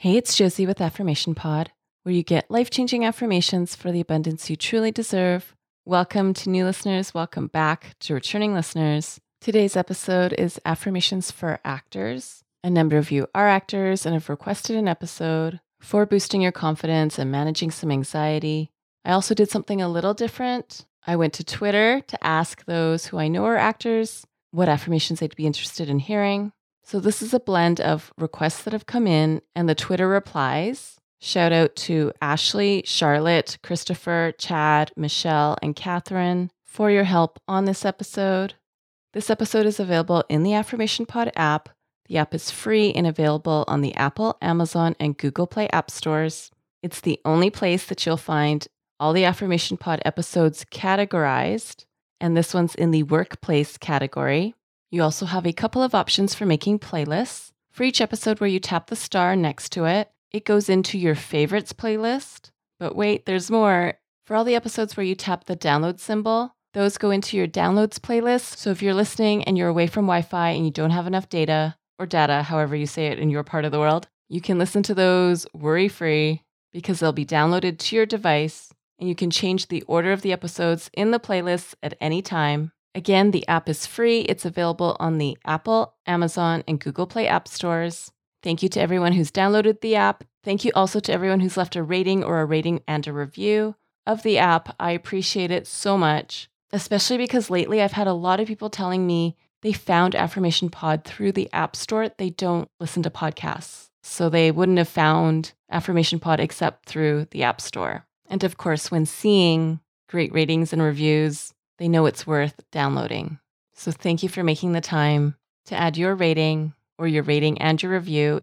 Hey, it's Josie with Affirmation Pod, where you get life changing affirmations for the abundance you truly deserve. Welcome to new listeners. Welcome back to returning listeners. Today's episode is Affirmations for Actors. A number of you are actors and have requested an episode for boosting your confidence and managing some anxiety. I also did something a little different. I went to Twitter to ask those who I know are actors what affirmations they'd be interested in hearing. So, this is a blend of requests that have come in and the Twitter replies. Shout out to Ashley, Charlotte, Christopher, Chad, Michelle, and Catherine for your help on this episode. This episode is available in the Affirmation Pod app. The app is free and available on the Apple, Amazon, and Google Play app stores. It's the only place that you'll find all the Affirmation Pod episodes categorized, and this one's in the workplace category. You also have a couple of options for making playlists. For each episode where you tap the star next to it, it goes into your favorites playlist. But wait, there's more. For all the episodes where you tap the download symbol, those go into your downloads playlist. So if you're listening and you're away from Wi Fi and you don't have enough data, or data, however you say it in your part of the world, you can listen to those worry free because they'll be downloaded to your device and you can change the order of the episodes in the playlists at any time. Again, the app is free. It's available on the Apple, Amazon, and Google Play app stores. Thank you to everyone who's downloaded the app. Thank you also to everyone who's left a rating or a rating and a review of the app. I appreciate it so much, especially because lately I've had a lot of people telling me they found Affirmation Pod through the App Store. They don't listen to podcasts. So they wouldn't have found Affirmation Pod except through the App Store. And of course, when seeing great ratings and reviews, they know it's worth downloading. So thank you for making the time to add your rating or your rating and your review.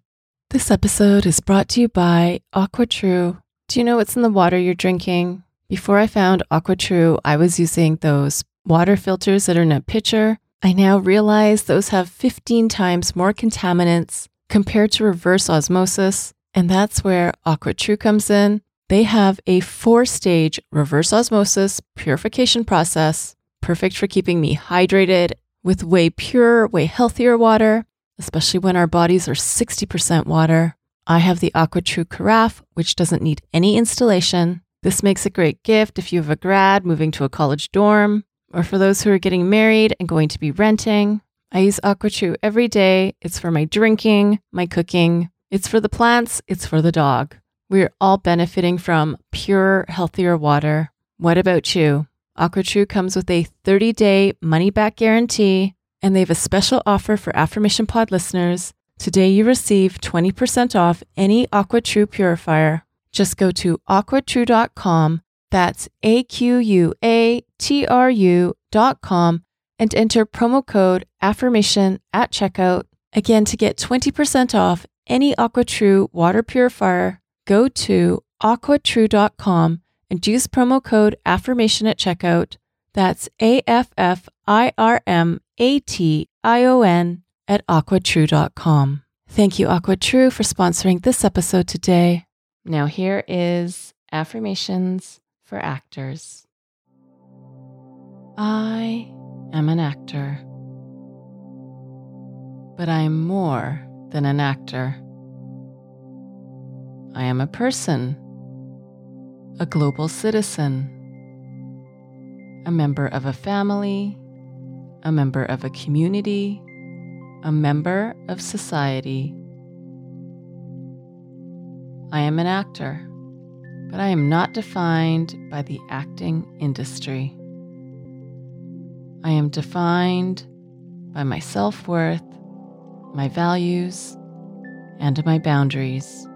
This episode is brought to you by AquaTru. Do you know what's in the water you're drinking? Before I found AquaTru, I was using those water filters that are in a pitcher. I now realize those have 15 times more contaminants compared to reverse osmosis. And that's where AquaTru comes in. They have a four stage reverse osmosis purification process, perfect for keeping me hydrated with way purer, way healthier water, especially when our bodies are 60% water. I have the AquaTru Carafe, which doesn't need any installation. This makes a great gift if you have a grad moving to a college dorm, or for those who are getting married and going to be renting. I use AquaTru every day. It's for my drinking, my cooking, it's for the plants, it's for the dog. We're all benefiting from pure, healthier water. What about you? AquaTru comes with a 30 day money back guarantee, and they have a special offer for Affirmation Pod listeners. Today, you receive 20% off any AquaTru purifier. Just go to aquatru.com, that's A Q U A T R U.com, and enter promo code AFFIRMATION at checkout. Again, to get 20% off any AquaTru water purifier, go to aquatru.com and use promo code affirmation at checkout. That's A F F I R M A T I O N at aquatru.com. Thank you, AquaTru, for sponsoring this episode today. Now, here is affirmations for actors. I am an actor, but I am more than an actor. I am a person, a global citizen, a member of a family, a member of a community, a member of society. I am an actor, but I am not defined by the acting industry. I am defined by my self worth, my values, and my boundaries.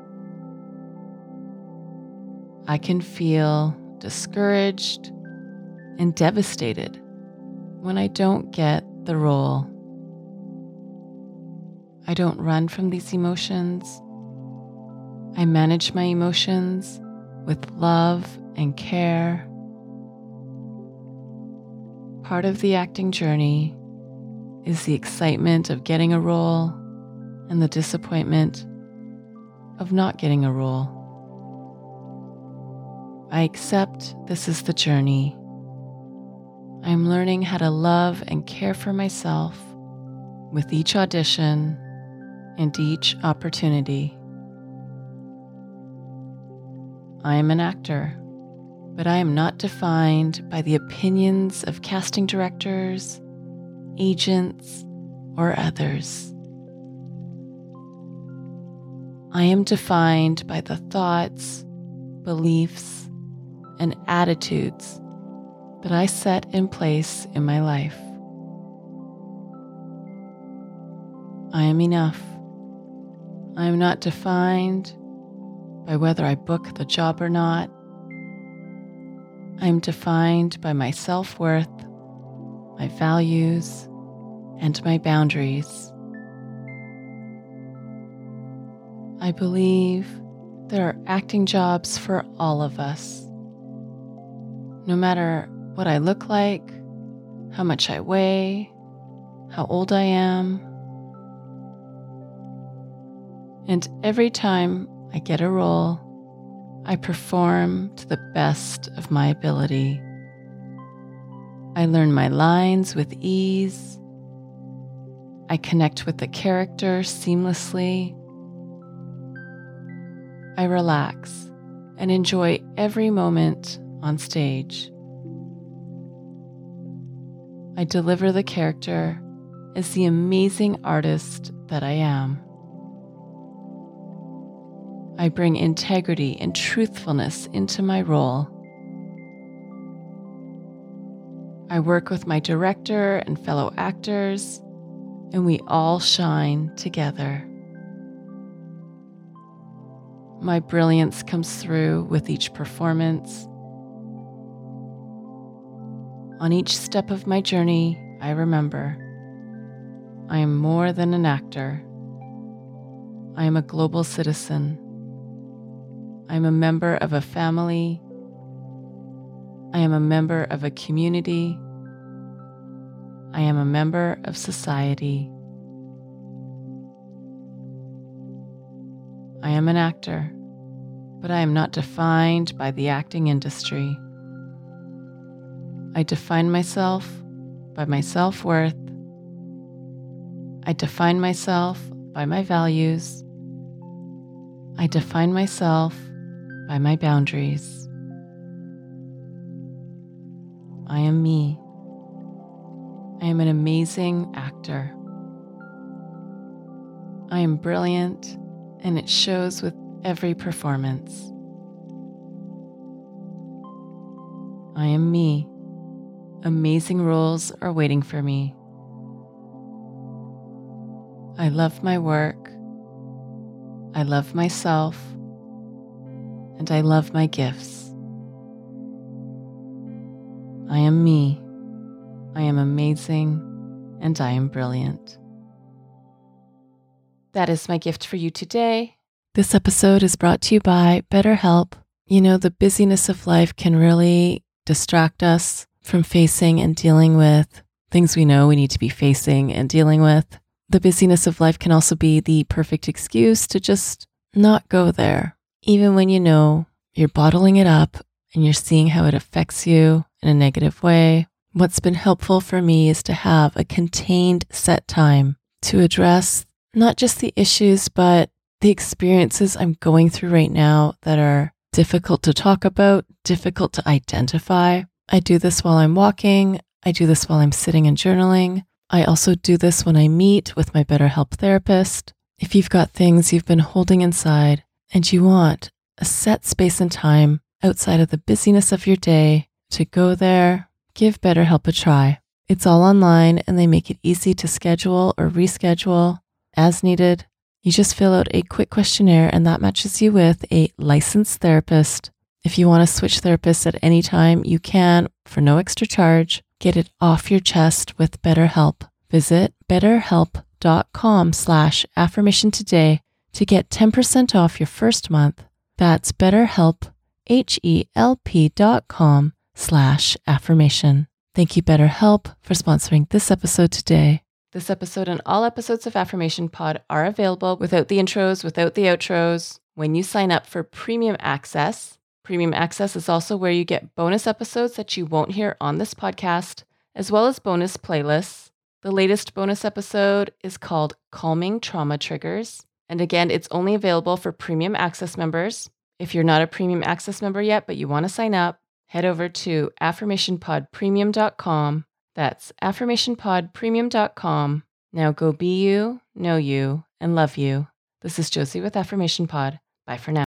I can feel discouraged and devastated when I don't get the role. I don't run from these emotions. I manage my emotions with love and care. Part of the acting journey is the excitement of getting a role and the disappointment of not getting a role. I accept this is the journey. I am learning how to love and care for myself with each audition and each opportunity. I am an actor, but I am not defined by the opinions of casting directors, agents, or others. I am defined by the thoughts, beliefs, and attitudes that I set in place in my life. I am enough. I am not defined by whether I book the job or not. I am defined by my self worth, my values, and my boundaries. I believe there are acting jobs for all of us. No matter what I look like, how much I weigh, how old I am. And every time I get a role, I perform to the best of my ability. I learn my lines with ease. I connect with the character seamlessly. I relax and enjoy every moment on stage. I deliver the character as the amazing artist that I am. I bring integrity and truthfulness into my role. I work with my director and fellow actors, and we all shine together. My brilliance comes through with each performance on each step of my journey, I remember I am more than an actor. I am a global citizen. I am a member of a family. I am a member of a community. I am a member of society. I am an actor, but I am not defined by the acting industry. I define myself by my self worth. I define myself by my values. I define myself by my boundaries. I am me. I am an amazing actor. I am brilliant, and it shows with every performance. I am me amazing roles are waiting for me. I love my work. I love myself. And I love my gifts. I am me. I am amazing. And I am brilliant. That is my gift for you today. This episode is brought to you by BetterHelp. You know, the busyness of life can really distract us from facing and dealing with things we know we need to be facing and dealing with. The busyness of life can also be the perfect excuse to just not go there, even when you know you're bottling it up and you're seeing how it affects you in a negative way. What's been helpful for me is to have a contained set time to address not just the issues, but the experiences I'm going through right now that are difficult to talk about, difficult to identify. I do this while I'm walking. I do this while I'm sitting and journaling. I also do this when I meet with my BetterHelp therapist. If you've got things you've been holding inside and you want a set space and time outside of the busyness of your day to go there, give BetterHelp a try. It's all online and they make it easy to schedule or reschedule as needed. You just fill out a quick questionnaire and that matches you with a licensed therapist if you want to switch therapists at any time, you can for no extra charge. Get it off your chest with BetterHelp. Visit betterhelp.com slash affirmation today to get 10% off your first month. That's betterhelp, H-E-L-P dot com slash affirmation. Thank you, BetterHelp, for sponsoring this episode today. This episode and all episodes of Affirmation Pod are available without the intros, without the outros, when you sign up for premium access. Premium access is also where you get bonus episodes that you won't hear on this podcast, as well as bonus playlists. The latest bonus episode is called Calming Trauma Triggers. And again, it's only available for premium access members. If you're not a premium access member yet, but you want to sign up, head over to affirmationpodpremium.com. That's affirmationpodpremium.com. Now go be you, know you, and love you. This is Josie with Affirmation Pod. Bye for now.